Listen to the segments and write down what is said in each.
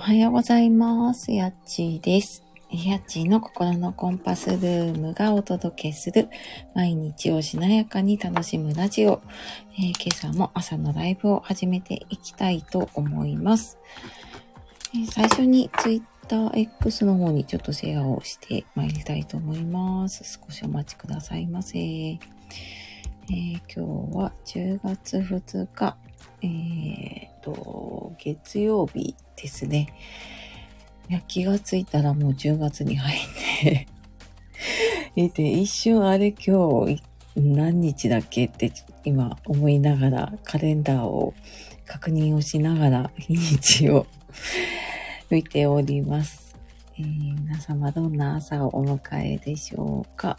おはようございます。やっちーです。やっちーの心のコンパスルームがお届けする毎日をしなやかに楽しむラジオ。えー今朝も朝のライブを始めていきたいと思います。えー最初に TwitterX の方にちょっとシェアをしてまいりたいと思います。少しお待ちくださいませ。えー今日は10月2日、えーと、月曜日ですね。いや、気がついたらもう10月に入って いて、一瞬あれ今日何日だっけって今思いながらカレンダーを確認をしながら日にちを 見ております。えー皆様どんな朝をお迎えでしょうか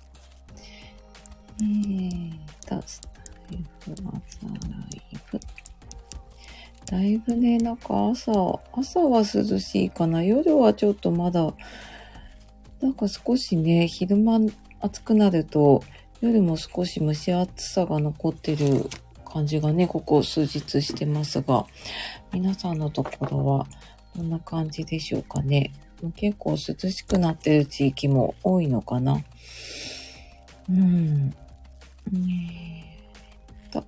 えーと、スタイフ朝ライブ。だいぶね、なんか朝、朝は涼しいかな。夜はちょっとまだ、なんか少しね、昼間暑くなると、夜も少し蒸し暑さが残ってる感じがね、ここ数日してますが、皆さんのところはどんな感じでしょうかね。結構涼しくなってる地域も多いのかな。うん。えーっと、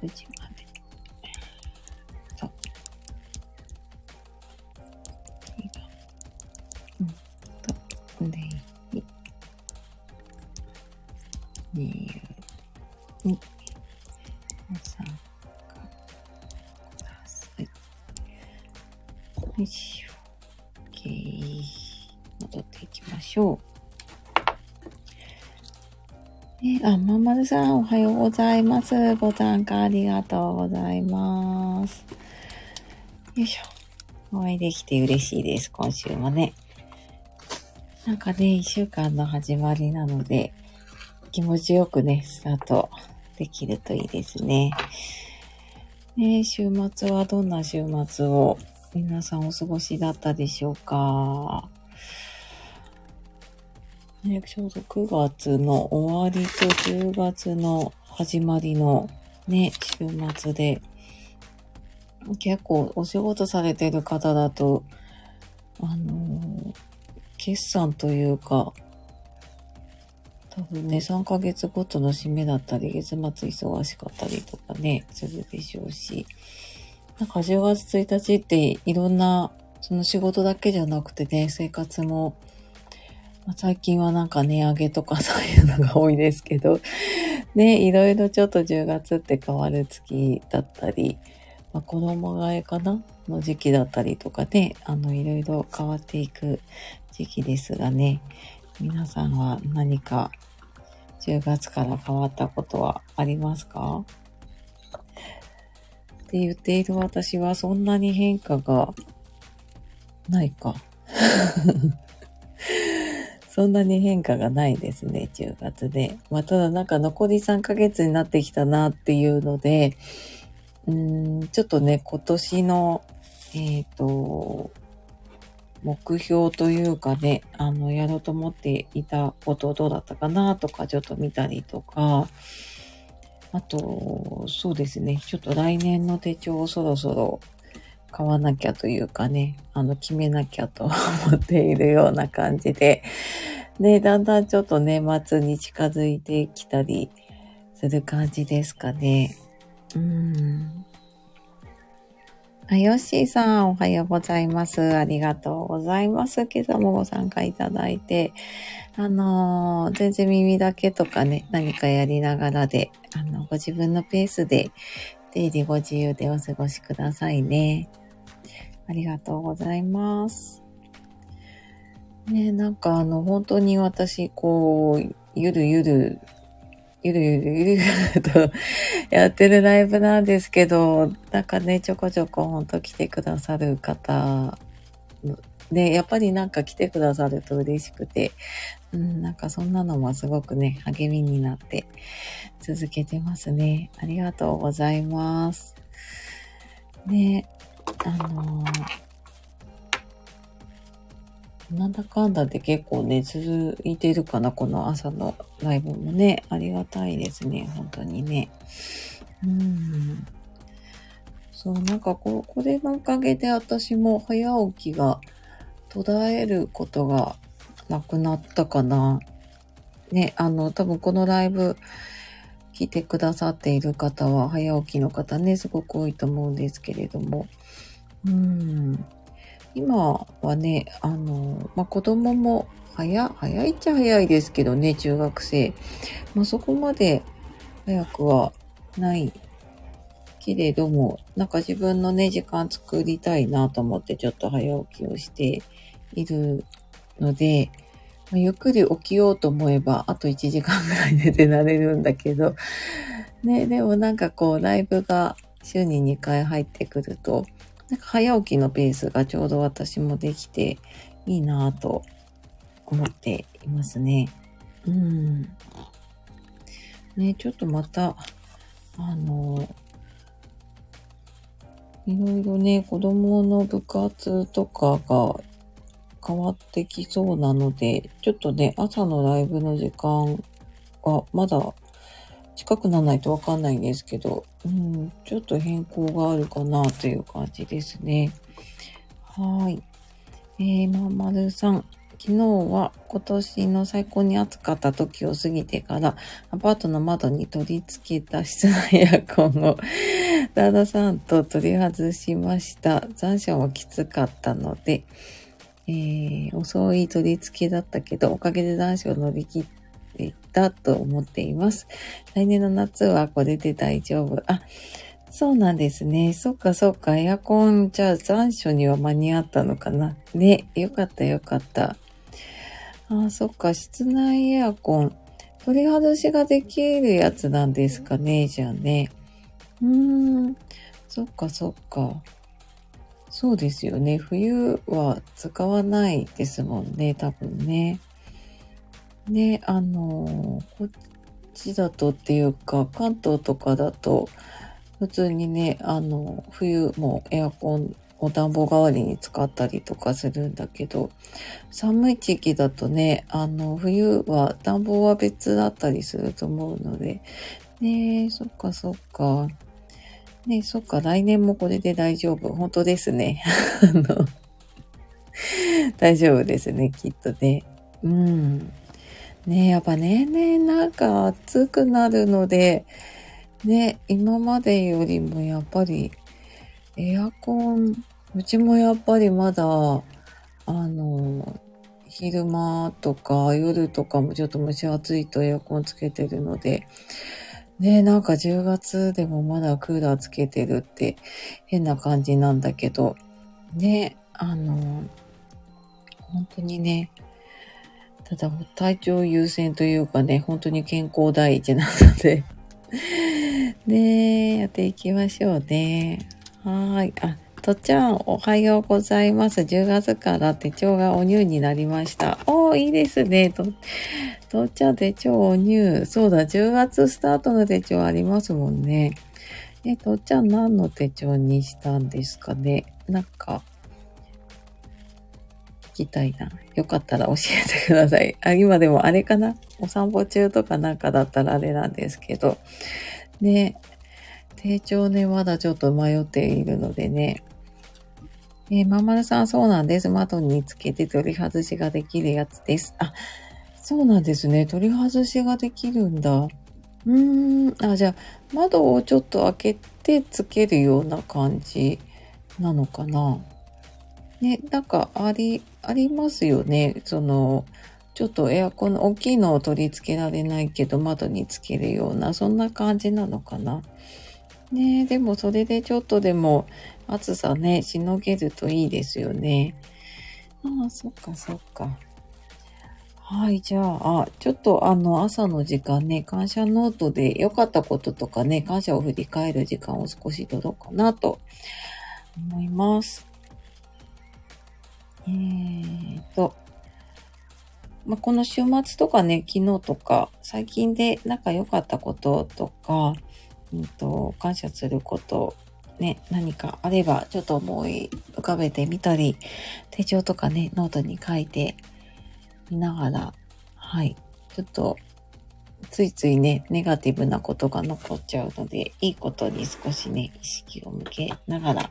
6時まいしょ。OK。戻っていきましょう。えあ、まんまるさん、おはようございます。ご参加ありがとうございます。よいしょ。お会いできて嬉しいです、今週もね。なんかね、一週間の始まりなので、気持ちよくね、スタートできるといいですね。ね週末はどんな週末を皆さんお過ごしだったでしょうか？ね、ちょうど9月の終わりと10月の始まりのね、週末で、結構お仕事されてる方だと、あのー決算というか、多分ね、3ヶ月ごとの締めだったり、月末忙しかったりとかね、するでしょうし、なんか10月1日っていろんな、その仕事だけじゃなくてね、生活も、まあ最近はなんか値上げとか そういうのが多いですけど、ね、いろいろちょっと10月って変わる月だったり、まあ、子供替えかなの時期だったりとかね、あの、いろいろ変わっていく時期ですがね、皆さんは何か10月から変わったことはありますか？って言っている私はそんなに変化がないか。そんなに変化がないですね、10月で。まあ、ただなんか残り3ヶ月になってきたなっていうので、うーん、ちょっとね、今年の、えっ、と、目標というかね、あの、やろうと思っていたことどうだったかなとか、ちょっと見たりとか、あと、そうですね、ちょっと来年の手帳をそろそろ買わなきゃというかね、あの、決めなきゃと思っているような感じで、ね、だんだんちょっと年末に近づいてきたりする感じですかね。うん。あ、ヨッシーさん、おはようございます。ありがとうございます。今朝もご参加いただいて、あのー全然耳だけとかね、何かやりながらで、あの、ご自分のペースで、出入りご自由でお過ごしくださいね。ありがとうございます。ね、なんかあの、本当に私、こう、ゆるゆる、ゆるゆるゆるゆるとやってるライブなんですけど、なんかね、ちょこちょこほんと来てくださる方、ね、やっぱりなんか来てくださると嬉しくて、うん、なんかそんなのもすごくね、励みになって続けてますね。ありがとうございます。ね、あのーなんだかんだで結構ね、続いてるかな、この朝のライブもね。ありがたいですね、本当にね。うん。そう、なんかここれのおかげで私も早起きが途絶えることがなくなったかな。ね、あの、多分このライブ聞いてくださっている方は早起きの方ね、すごく多いと思うんですけれども。うん。今はね、あの、まあ、子供も早、早いっちゃ早いですけどね、中学生。まあ、そこまで早くはないけれども、なんか自分のね、時間作りたいなと思ってちょっと早起きをしているので、まあ、ゆっくり起きようと思えば、あと1時間ぐらい寝てられるんだけど、ね、でもなんかこう、ライブが週に2回入ってくると、なんか早起きのペースがちょうど私もできていいなぁと思っていますね。うん。ね、ちょっとまた、あの、いろいろね、子供の部活とかが変わってきそうなので、ちょっとね、朝のライブの時間がまだ近くならないとわかんないんですけど、うん、ちょっと変更があるかなという感じですね。はい。えー、まんまるさん。昨日は今年の最高に暑かった時を過ぎてからアパートの窓に取り付けた室内エアコンを 旦那さんと取り外しました。残暑もきつかったので、えー、遅い取り付けだったけど、おかげで残暑を乗り切っていたと思っています。来年の夏はこれで大丈夫。あ、そうなんですね。そっかそっか。エアコン、じゃあ残暑には間に合ったのかな。ね。よかったよかった。あ、そっか。室内エアコン。取り外しができるやつなんですかね。じゃあね。うーん。そっかそっか。そうですよね。冬は使わないですもんね。多分ね。ね、あのこっちだとっていうか、関東とかだと、普通にね、あの、冬もエアコンを暖房代わりに使ったりとかするんだけど、寒い地域だとね、あの、冬は暖房は別だったりすると思うので、ねえそっかそっか。ねえそっか、来年もこれで大丈夫。本当ですね。あの、大丈夫ですね、きっとね。うん。ねやっぱ年々なんか暑くなるので、ね、今までよりもやっぱりエアコン、うちもやっぱりまだ、あの、昼間とか夜とかもちょっと蒸し暑いとエアコンつけてるので、ねなんか10月でもまだクーラーつけてるって変な感じなんだけど、ね、あの、本当にね、ただ体調優先というかね、本当に健康第一なので ねやっていきましょうね。はい。あ、とっちゃん、おはようございます。10月から手帳がお乳になりました。おー、いいですね。と、とっちゃん手帳お乳。そうだ、10月スタートの手帳ありますもんね。え、とっちゃん何の手帳にしたんですかね？なんか、きたいな。よかったら教えてください。あ、今でもあれかな？お散歩中とかなんかだったらあれなんですけど。ね。手帳ね、まだちょっと迷っているのでね。えー、まんまるさん、そうなんです。窓につけて取り外しができるやつです。あ、そうなんですね。取り外しができるんだ。うーん。あ、じゃあ、窓をちょっと開けてつけるような感じなのかな？ね、なんかあり、ありますよね。その、ちょっとエアコンの大きいのを取り付けられないけど窓につけるような、そんな感じなのかな。ねでもそれでちょっとでも暑さね、しのげるといいですよね。ああ、そっかそっか。はい、じゃあ、あ、ちょっとあの朝の時間ね、感謝ノートで良かったこととかね、感謝を振り返る時間を少し取ろうかなと思います。えーと、まあ、この週末とかね、昨日とか、最近で仲良かったこととか、うんと、感謝すること、ね、何かあれば、ちょっと思い浮かべてみたり、手帳とかね、ノートに書いてみながら、はい、ちょっとついついね、ネガティブなことが残っちゃうので、いいことに少しね、意識を向けながら、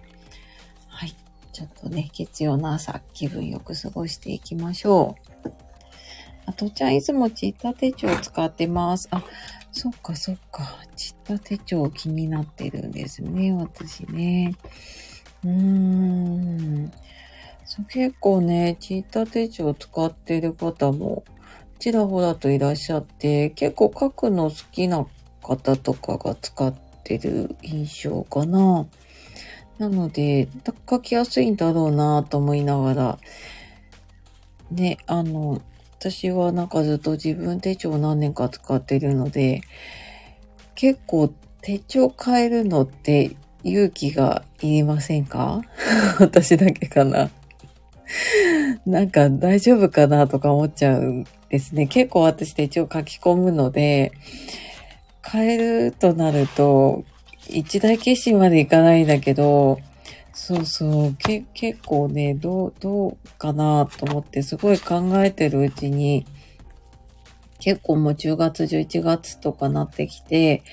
ちょっとね、月曜の朝、気分よく過ごしていきましょう。あとちゃん、いつもチッタ手帳使ってます。あ、そっかそっか。チッタ手帳気になってるんですね、私ね。うーん。そう結構ね、チッタ手帳使ってる方もちらほらといらっしゃって、結構書くの好きな方とかが使ってる印象かな。なので、書きやすいんだろうなと思いながら、ね、あの、私はなんかずっと自分手帳何年か使ってるので、結構手帳変えるのって勇気がいりませんか？私だけかな。なんか大丈夫かなとか思っちゃうんですね。結構私手帳書き込むので、変えるとなると、一大決心までいかないんだけど、そうそう、け、結構ね、どう、どうかなと思ってすごい考えてるうちに、結構もう10月、11月とかなってきて、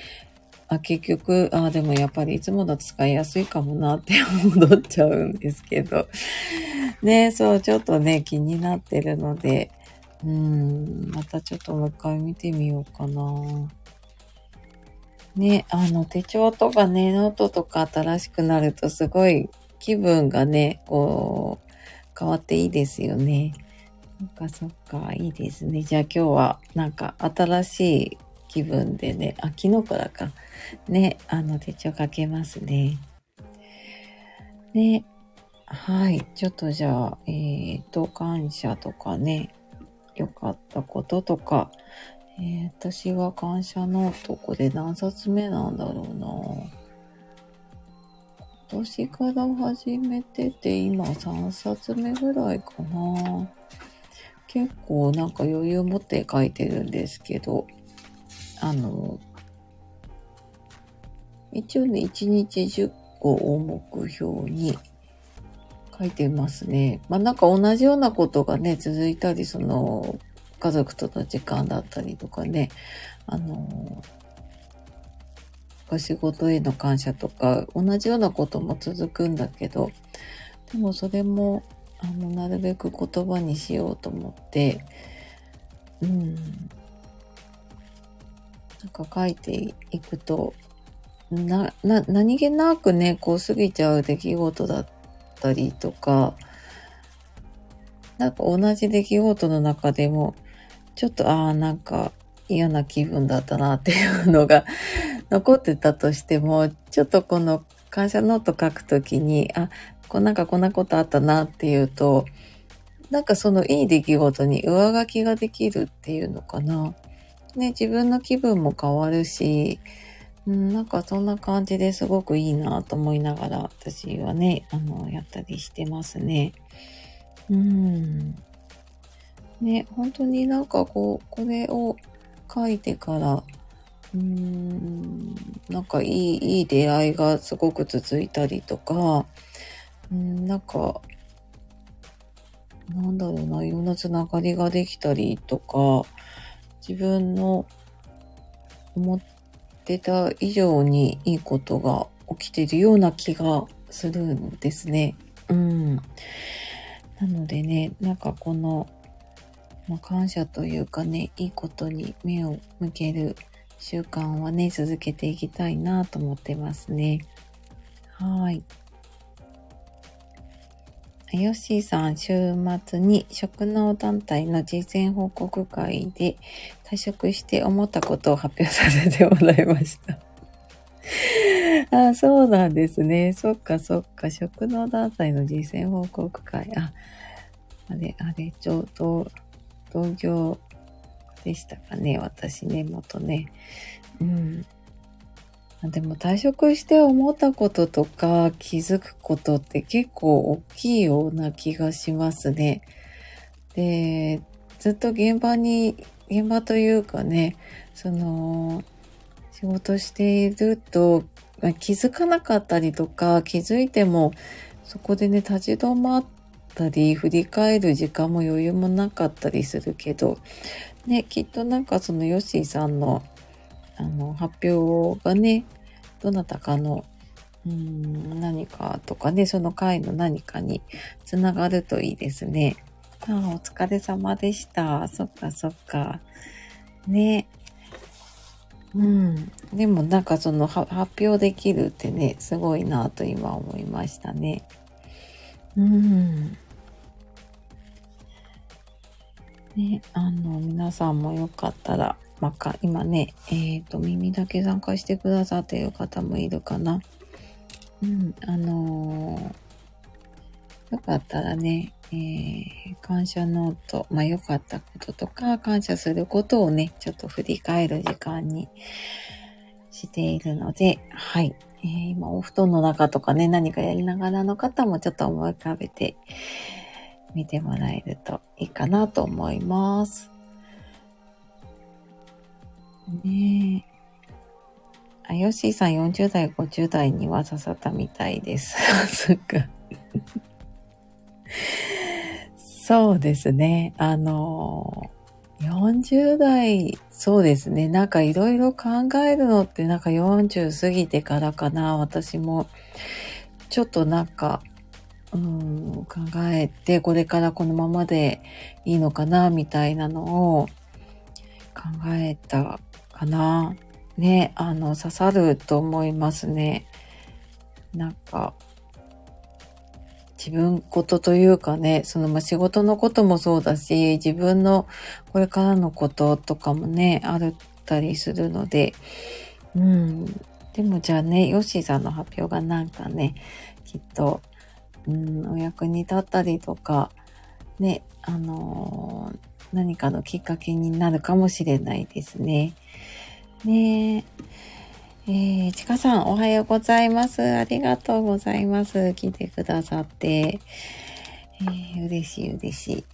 あ、結局、あ、でもやっぱりいつもだと使いやすいかもなって 戻っちゃうんですけど。ね、そう、ちょっとね、気になってるので、うん、またちょっともう一回見てみようかな。ね、あの手帳とかね、ノートとか新しくなるとすごい気分がね、こう、変わっていいですよね。そっかそっか、いいですね。じゃあ今日はなんか新しい気分でね、あ、昨日からか。ね、あの手帳書けますね。ね、はい。ちょっとじゃあ、えっ、ー、と、感謝とかね、良かったこととか、えー、私は感謝ノート、これ何冊目なんだろうな今年から始めてて、今3冊目ぐらいかな。結構なんか余裕持って書いてるんですけど、あの、一応ね、1日10個を目標に書いてますね。まあなんか同じようなことがね、続いたり、その、家族との時間だったりとかね、あの、お仕事への感謝とか、同じようなことも続くんだけど、でもそれも、あの、なるべく言葉にしようと思って、うん、なんか書いていくと、な、な、何気なくね、こう過ぎちゃう出来事だったりとか、なんか同じ出来事の中でも、ちょっと、ああ、なんか嫌な気分だったなっていうのが 残ってたとしても、ちょっとこの感謝ノート書くときに、あ、こうなんかこんなことあったなっていうと、なんかそのいい出来事に上書きができるっていうのかな。ね、自分の気分も変わるし、うん、なんかそんな感じですごくいいなと思いながら私はね、あの、やったりしてますね。うん。ね、本当になんかこう、これを書いてから、うーん、なんかいい、いい出会いがすごく続いたりとか、うん、なんか、なんだろうな、いろんなつながりができたりとか、自分の思ってた以上にいいことが起きてるような気がするんですね。うん。なのでね、なんかこのまあ、感謝というかね、いいことに目を向ける習慣はね、続けていきたいなと思ってますね。はい。ヨッシーさん、週末に職能団体の事前報告会で退職して思ったことを発表させてもらいました。あ、そうなんですね。そっかそっか。職能団体の実践報告会。あ、あれ、あれ、ちょうど同業でしたかね、私ね、元ね。うん。でも退職して思ったこととか気づくことって結構大きいような気がしますね。で、ずっと現場に、現場というかね、その、仕事していると、気づかなかったりとか、気づいても、そこでね、立ち止まっったり、振り返る時間も余裕もなかったりするけど、ね、きっとなんかそのヨッシーさんの、あの、発表がね、どなたかの、うん、何かとかね、その回の何かにつながるといいですね。ああ、お疲れ様でした。そっかそっか。ね。うん。でもなんかその発表できるってね、すごいなと今思いましたね。うん。ね、あの、皆さんもよかったら、まか、今ね、えっ、ー、と、耳だけ参加してくださっている方もいるかな。うん、あのー、よかったらね、えー、感謝ノート、まあ、良かったこととか、感謝することをね、ちょっと振り返る時間にしているので、はい。えー、今、お布団の中とかね、何かやりながらの方もちょっと思い浮かべて見てもらえるといいかなと思います。ねえ。あ、ヨッシーさん40代、50代には刺さったみたいです。そっか。そうですね。あの、40代、そうですね。なんかいろいろ考えるのってなんか40過ぎてからかな。私も、ちょっとなんか、うん、考えて、これからこのままでいいのかな、みたいなのを考えたかな。ね、あの、刺さると思いますね。なんか、自分ことというかね、そのま仕事のこともそうだし、自分のこれからのこととかもね、あるったりするので、うん。でもじゃあね、ヨッシーさんの発表がなんかね、きっとうん、お役に立ったりとか、ね、あのー、何かのきっかけになるかもしれないですね。ねえ。ー、ちかさん、おはようございます。ありがとうございます。来てくださって。えー、嬉しい、嬉しい。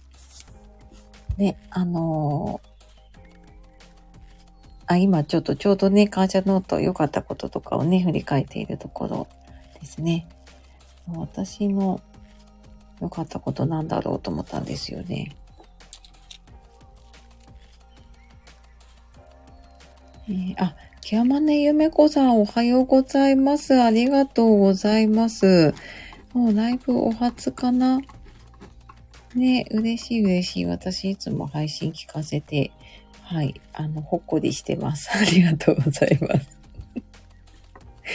ね、あのー、あ、今ちょっとちょうどね、感謝ノート良かったこととかをね、振り返っているところですね。私の良かったことなんだろうと思ったんですよね。えー、あ、キャマネゆめこさんおはようございます。ありがとうございます。もうライブお初かなね、嬉しい嬉しい。私いつも配信聞かせて、はい、あの、ほっこりしてます。ありがとうございます。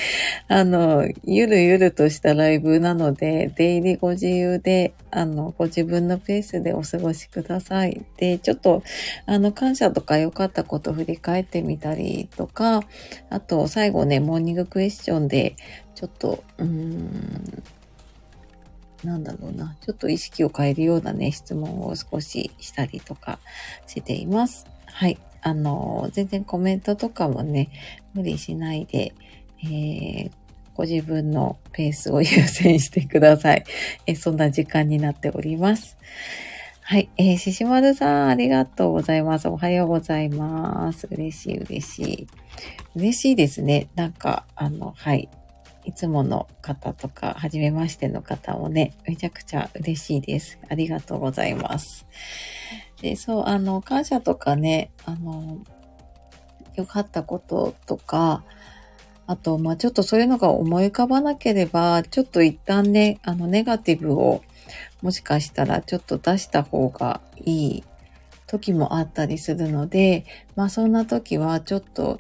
あの、ゆるゆるとしたライブなので、出入りご自由で、あの、ご自分のペースでお過ごしください。で、ちょっと、あの、感謝とか良かったこと振り返ってみたりとか、あと、最後ね、モーニングクエスチョンで、ちょっと、うーん、なんだろうな、ちょっと意識を変えるようなね、質問を少ししたりとかしています。はい。あの、全然コメントとかもね、無理しないで、えー、ご自分のペースを優先してください。えそんな時間になっております。はい。えー、ししまるさん、ありがとうございます。おはようございます。嬉しい、嬉しい。嬉しいですね。なんか、あの、はい。いつもの方とか、はじめましての方もね、めちゃくちゃ嬉しいです。ありがとうございます。で、そう、あの、感謝とかね、あの、良かったこととか、あと、まあちょっとそういうのが思い浮かばなければ、ちょっと一旦ね、あの、ネガティブをもしかしたらちょっと出した方がいい時もあったりするので、まあそんな時はちょっと、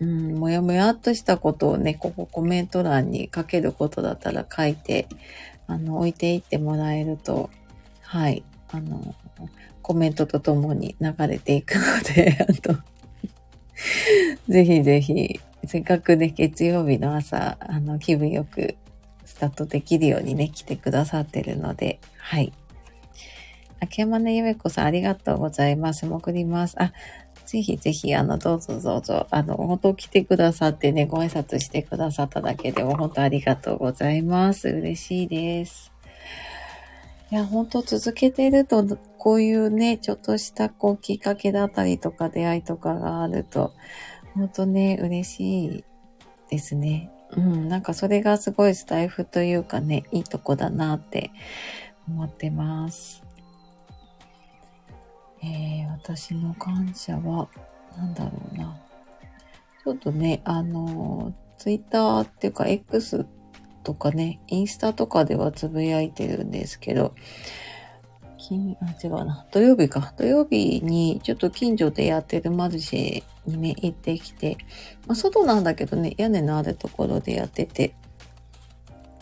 うん、もやもやっとしたことをね、ここコメント欄に書けることだったら書いて、あの、置いていってもらえると、はい、あの、コメントとともに流れていくので、あと、ぜひぜひ、せっかくね、月曜日の朝、あの、気分よくスタートできるようにね、来てくださってるので、はい。秋山ねゆめこさん、ありがとうございます。潜ります。あ、ぜひぜひ、あの、どうぞどうぞ、あの、本当来てくださってね、ご挨拶してくださっただけでも本当ありがとうございます。嬉しいです。いや、本当続けてると、こういうね、ちょっとしたこうきっかけだったりとか出会いとかがあると、本当ね、嬉しいですね。うん、なんかそれがすごいスタイフというかね、いいとこだなって思ってます。えー、私の感謝は、なんだろうな。ちょっとね、あの、ツイッターっていうか X とかね、インスタとかではつぶやいてるんですけど、金、あ、違うな。土曜日か。土曜日にちょっと近所でやってるマルシェにね、行ってきて、まあ、外なんだけどね、屋根のあるところでやってて、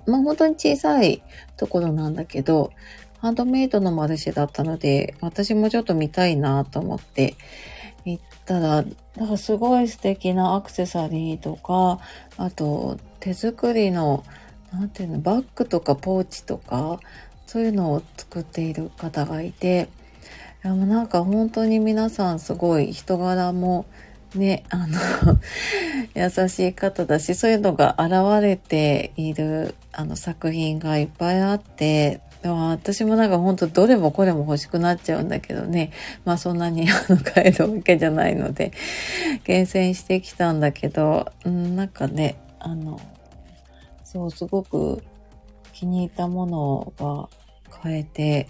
まあ本当に小さいところなんだけど、ハンドメイドのマルシェだったので、私もちょっと見たいなと思って行ったら、なんかすごい素敵なアクセサリーとか、あと手作りの、なんていうの、バッグとかポーチとか、そういうのを作っている方がいて、いやもうなんか本当に皆さんすごい人柄もね、あの 優しい方だし、そういうのが現れているあの作品がいっぱいあって、でも私もなんかほんとどれもこれも欲しくなっちゃうんだけどね。まあそんなに あの買えるわけじゃないので、厳選してきたんだけど、うん、なんかね、あの、そう、すごく気に入ったものが買えて、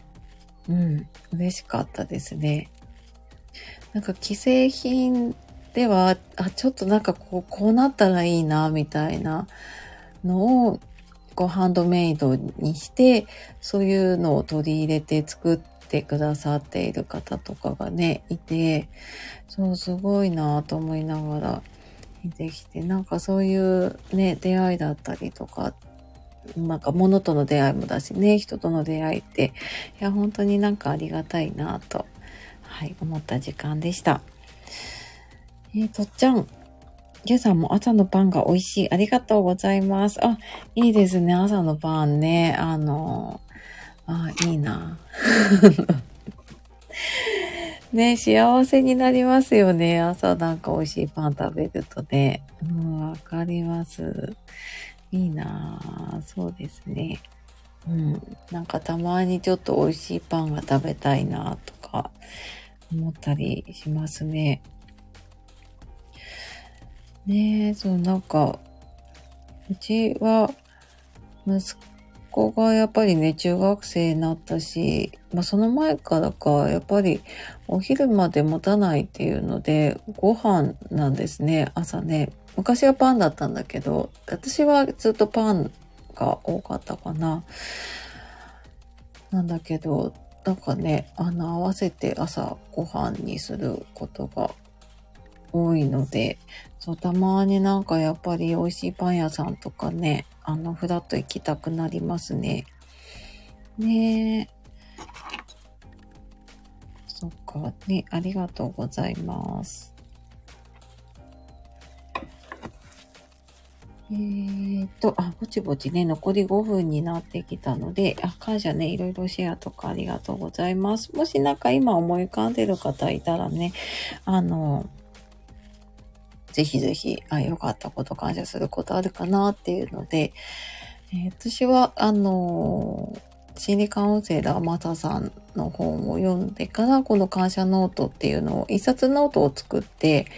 うん、嬉しかったですね。なんか既製品では、あ、ちょっとなんかこう、こうなったらいいな、みたいなのを、こう、ハンドメイドにして、そういうのを取り入れて作ってくださっている方とかがね、いて、そう、すごいなと思いながら見てきて、なんかそういうね、出会いだったりとかっ、なんか物との出会いもだしね、人との出会いって、いや、本当になんかありがたいなと、はい、思った時間でした。えー、とっちゃん。今朝も朝のパンが美味しい。ありがとうございます。あ、いいですね。朝のパンね。あの、あ、いいな。ね、幸せになりますよね。朝なんか美味しいパン食べるとね。うん、わかります。いいなぁそうですね。うん。なんかたまにちょっと美味しいパンが食べたいなとか思ったりしますね。ねえ、そう、なんか、うちは、息子がやっぱりね、中学生になったし、まあその前からか、やっぱりお昼まで持たないっていうので、ご飯なんですね、朝ね。昔はパンだったんだけど、私はずっとパンが多かったかな。なんだけど、なんかね、あの、合わせて朝ご飯にすることが多いので、そう、たまになんかやっぱり美味しいパン屋さんとかね、あの、ふらっと行きたくなりますね。ねえ。そっか、ね、ありがとうございます。えーと、あ、ぼちぼちね、残り5分になってきたので、あ、感謝ね、いろいろシェアとかありがとうございます。もしなんか今思い浮かんでる方いたらね、あの、ぜひぜひ、あ、良かったこと感謝することあるかなっていうので、えー、私は、あの、心理カウンセラーマサさんの本を読んでから、この感謝ノートっていうのを、一冊ノートを作って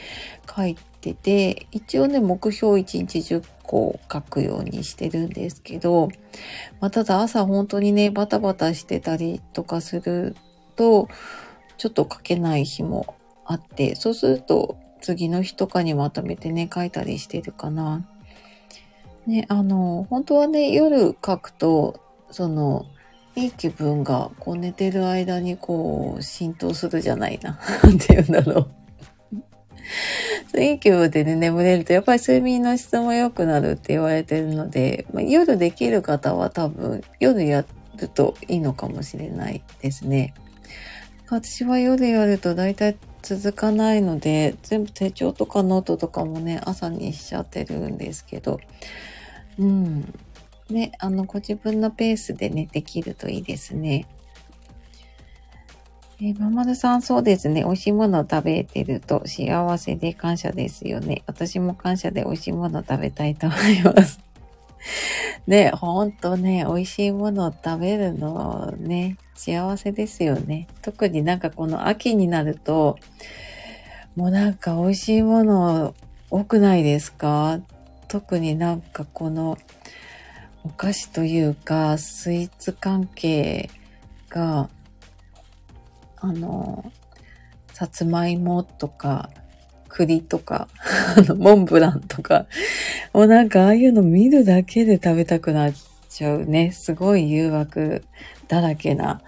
書いててて、一応ね、目標1日10個書くようにしてるんですけど、まあ、ただ朝本当にね、バタバタしてたりとかすると、ちょっと書けない日もあって、そうすると次の日とかにまとめてね、書いたりしてるかな。ね、あの、本当はね、夜書くと、その、いい気分が、こう寝てる間にこう浸透するじゃないな。なんて言うんだろう。いい気分でね、眠れると、やっぱり睡眠の質も良くなるって言われてるので、まあ、夜できる方は多分、夜やるといいのかもしれないですね。私は夜やると大体続かないので、全部手帳とかノートとかもね、朝にしちゃってるんですけど、うん。ね、あの、ご自分のペースでね、できるといいですね。えー、ママルさん、そうですね。美味しいものを食べてると幸せで感謝ですよね。私も感謝で美味しいものを食べたいと思います。ね、ほんとね、美味しいものを食べるのね、幸せですよね。特になんかこの秋になると、もうなんか美味しいもの多くないですか？特になんかこのお菓子というかスイーツ関係が、あの、さつまいもとか、栗とか、モンブランとか、もうなんかああいうの見るだけで食べたくなっちゃうね。すごい誘惑だらけな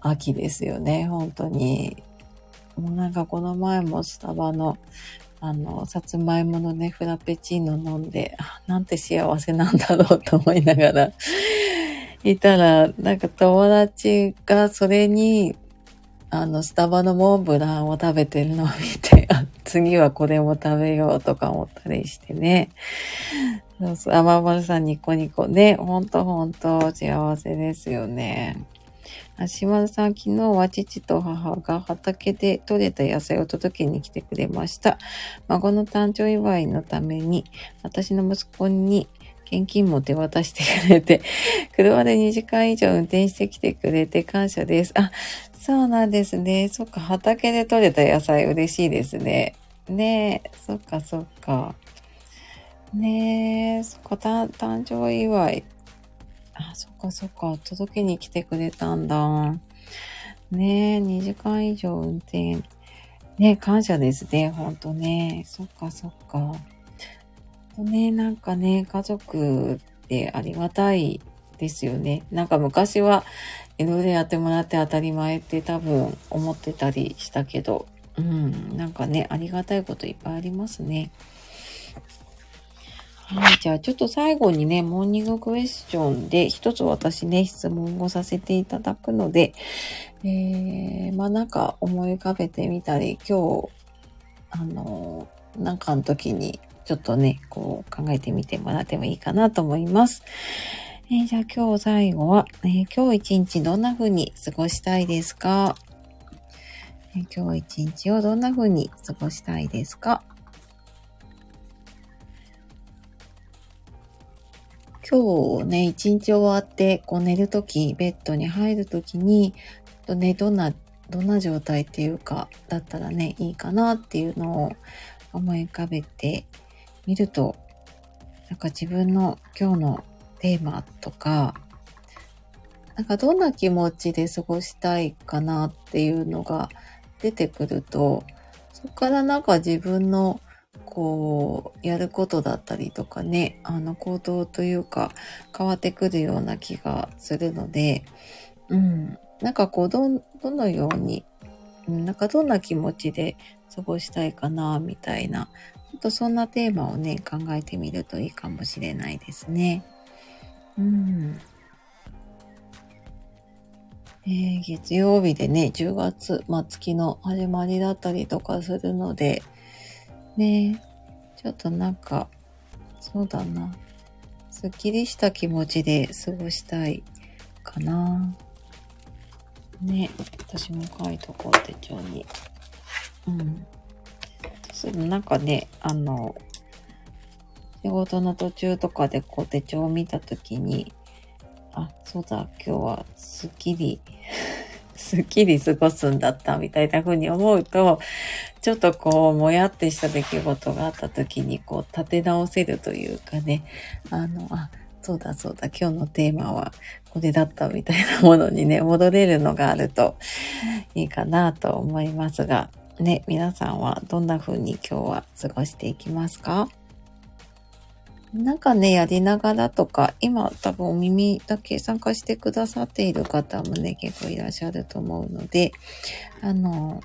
秋ですよね、本当に。もうなんかこの前もスタバのあの、さつまいものね、フラペチーノ飲んで、なんて幸せなんだろうと思いながらいたら、なんか友達がそれに、あの、スタバのモンブランを食べてるのを見て、あ、次はこれも食べようとか思ったりしてね。そうそう、あままるさんニコニコね、ほんとほんと幸せですよね。あ島田さん、昨日は父と母が畑で採れた野菜を届けに来てくれました。孫の誕生祝いのために、私の息子に現金も手渡してくれて、車で2時間以上運転してきてくれて感謝です。あ、そうなんですね。そっか、畑で採れた野菜嬉しいですね。ねえ、そっかそっか。ねえ、そっか、誕生祝い。あ、そっかそっか。届けに来てくれたんだ。ねえ、2時間以上運転。ね感謝ですね。ほんとね。そっかそっか。とね、なんかね、家族ってありがたいですよね。なんか昔はいろいろやってもらって当たり前って多分思ってたりしたけど、うん、なんかね、ありがたいこといっぱいありますね。はい。じゃあ、ちょっと最後にね、モーニングクエスチョンで一つ私ね、質問をさせていただくので、えー、まあなんか思い浮かべてみたり、今日、あの、なんかの時に、ちょっとね、こう考えてみてもらってもいいかなと思います。えー、じゃあ今日最後は、えー、今日一日どんな風に過ごしたいですか、えー、今日一日をどんな風に過ごしたいですか？今日ね、一日終わって、こう寝るとき、ベッドに入るときに、とね、どんな、どんな状態っていうか、だったらね、いいかなっていうのを思い浮かべてみると、なんか自分の今日のテーマとか、なんかどんな気持ちで過ごしたいかなっていうのが出てくると、そこからなんか自分のこう、やることだったりとかね、あの行動というか変わってくるような気がするので、うん、なんかこう、ど、どのように、なんかどんな気持ちで過ごしたいかな、みたいな、ちょっとそんなテーマをね、考えてみるといいかもしれないですね。うん。えー、月曜日でね、10月、まあ、月の始まりだったりとかするので、ね、ちょっとなんか、そうだな。すっきりした気持ちで過ごしたいかな。ね、私も書いとこう、手帳に。うん。そうなんかね、あの、仕事の途中とかでこう手帳を見たときに、あ、そうだ、今日はすっきりすっきり過ごすんだったみたいな風に思うと、ちょっとこう、もやってした出来事があった時に、こう、立て直せるというかね、あの、あ、そうだそうだ、今日のテーマはこれだったみたいなものにね、戻れるのがあるといいかなと思いますが、ね、皆さんはどんな風に今日は過ごしていきますか？なんかね、やりながらとか、今多分お耳だけ参加してくださっている方もね、結構いらっしゃると思うので、あの、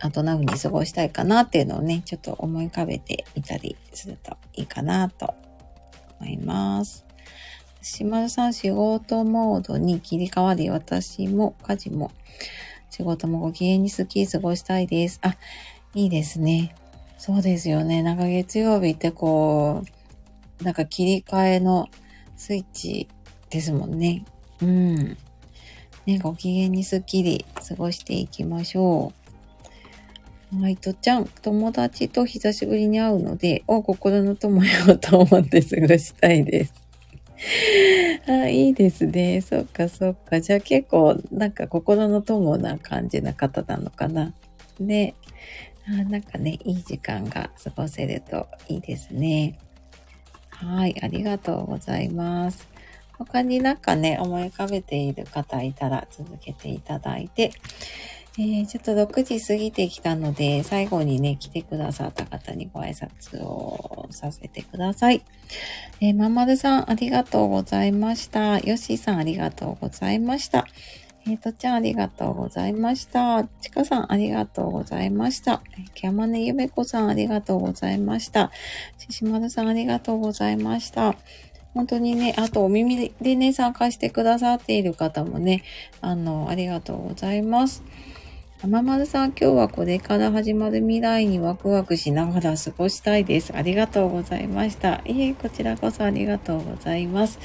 あどんな風に過ごしたいかなっていうのをね、ちょっと思い浮かべてみたりするといいかなと思います。島田さん仕事モードに切り替わり、私も家事も仕事もご機嫌に好き過ごしたいです。あ、いいですね。そうですよね。なんか月曜日ってこう、なんか切り替えのスイッチですもんね。うん。ね、ご機嫌にスッキリ過ごしていきましょう。はい、とちゃん、友達と久しぶりに会うので、お、心の友よと思って過ごしたいです。あ、いいですね。そっかそっか。じゃあ結構、なんか心の友な感じな方なのかな。ね。あなんかね、いい時間が過ごせるといいですね。はい、ありがとうございます。他になんかね、思い浮かべている方いたら続けていただいて、えー、ちょっと6時過ぎてきたので、最後にね、来てくださった方にご挨拶をさせてください。えー、まんまるさん、ありがとうございました。よしさん、ありがとうございました。えー、とちゃん、ありがとうございました。ちかさん、ありがとうございました。えー、きゃまねゆめこさん、ありがとうございました。ししまるさん、ありがとうございました。本当にね、あとお耳でね、参加してくださっている方もね、あの、ありがとうございます。ま丸さん、今日はこれから始まる未来にワクワクしながら過ごしたいです。ありがとうございました。いえ、こちらこそありがとうございます。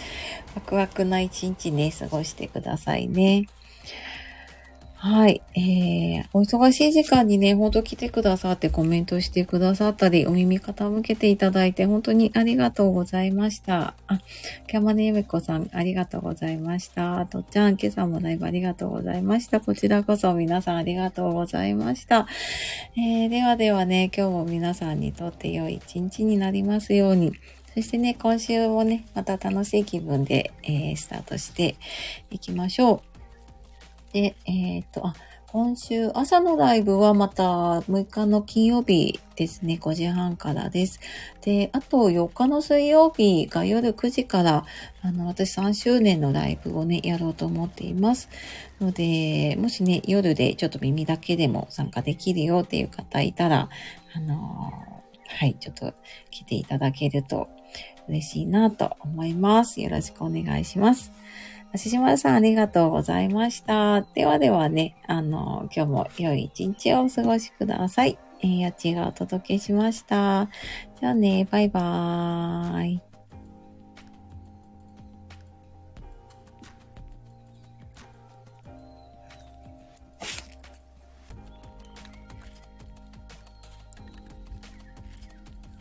ワクワクな一日ね、過ごしてくださいね。はい。えー、お忙しい時間にね、ほんと来てくださってコメントしてくださったり、お耳傾けていただいて、本当にありがとうございました。あ、キャマネゆめこさん、ありがとうございました。とっちゃん、今朝もライブありがとうございました。こちらこそ皆さんありがとうございました。えー、ではではね、今日も皆さんにとって良い一日になりますように。そしてね、今週もね、また楽しい気分で、えー、スタートしていきましょう。で、えっ、ー、と、あ、今週朝のライブはまた6日の金曜日ですね、5時半からです。で、あと4日の水曜日が夜9時から、あの、私3周年のライブをね、やろうと思っています。ので、もしね、夜でちょっと耳だけでも参加できるよっていう方いたら、あのはい、ちょっと来ていただけると嬉しいなと思います。よろしくお願いします。ししまさんありがとうございました。ではではね、あの、今日も良い一日をお過ごしください。えー、やちがお届けしました。じゃあね、バイバーイ。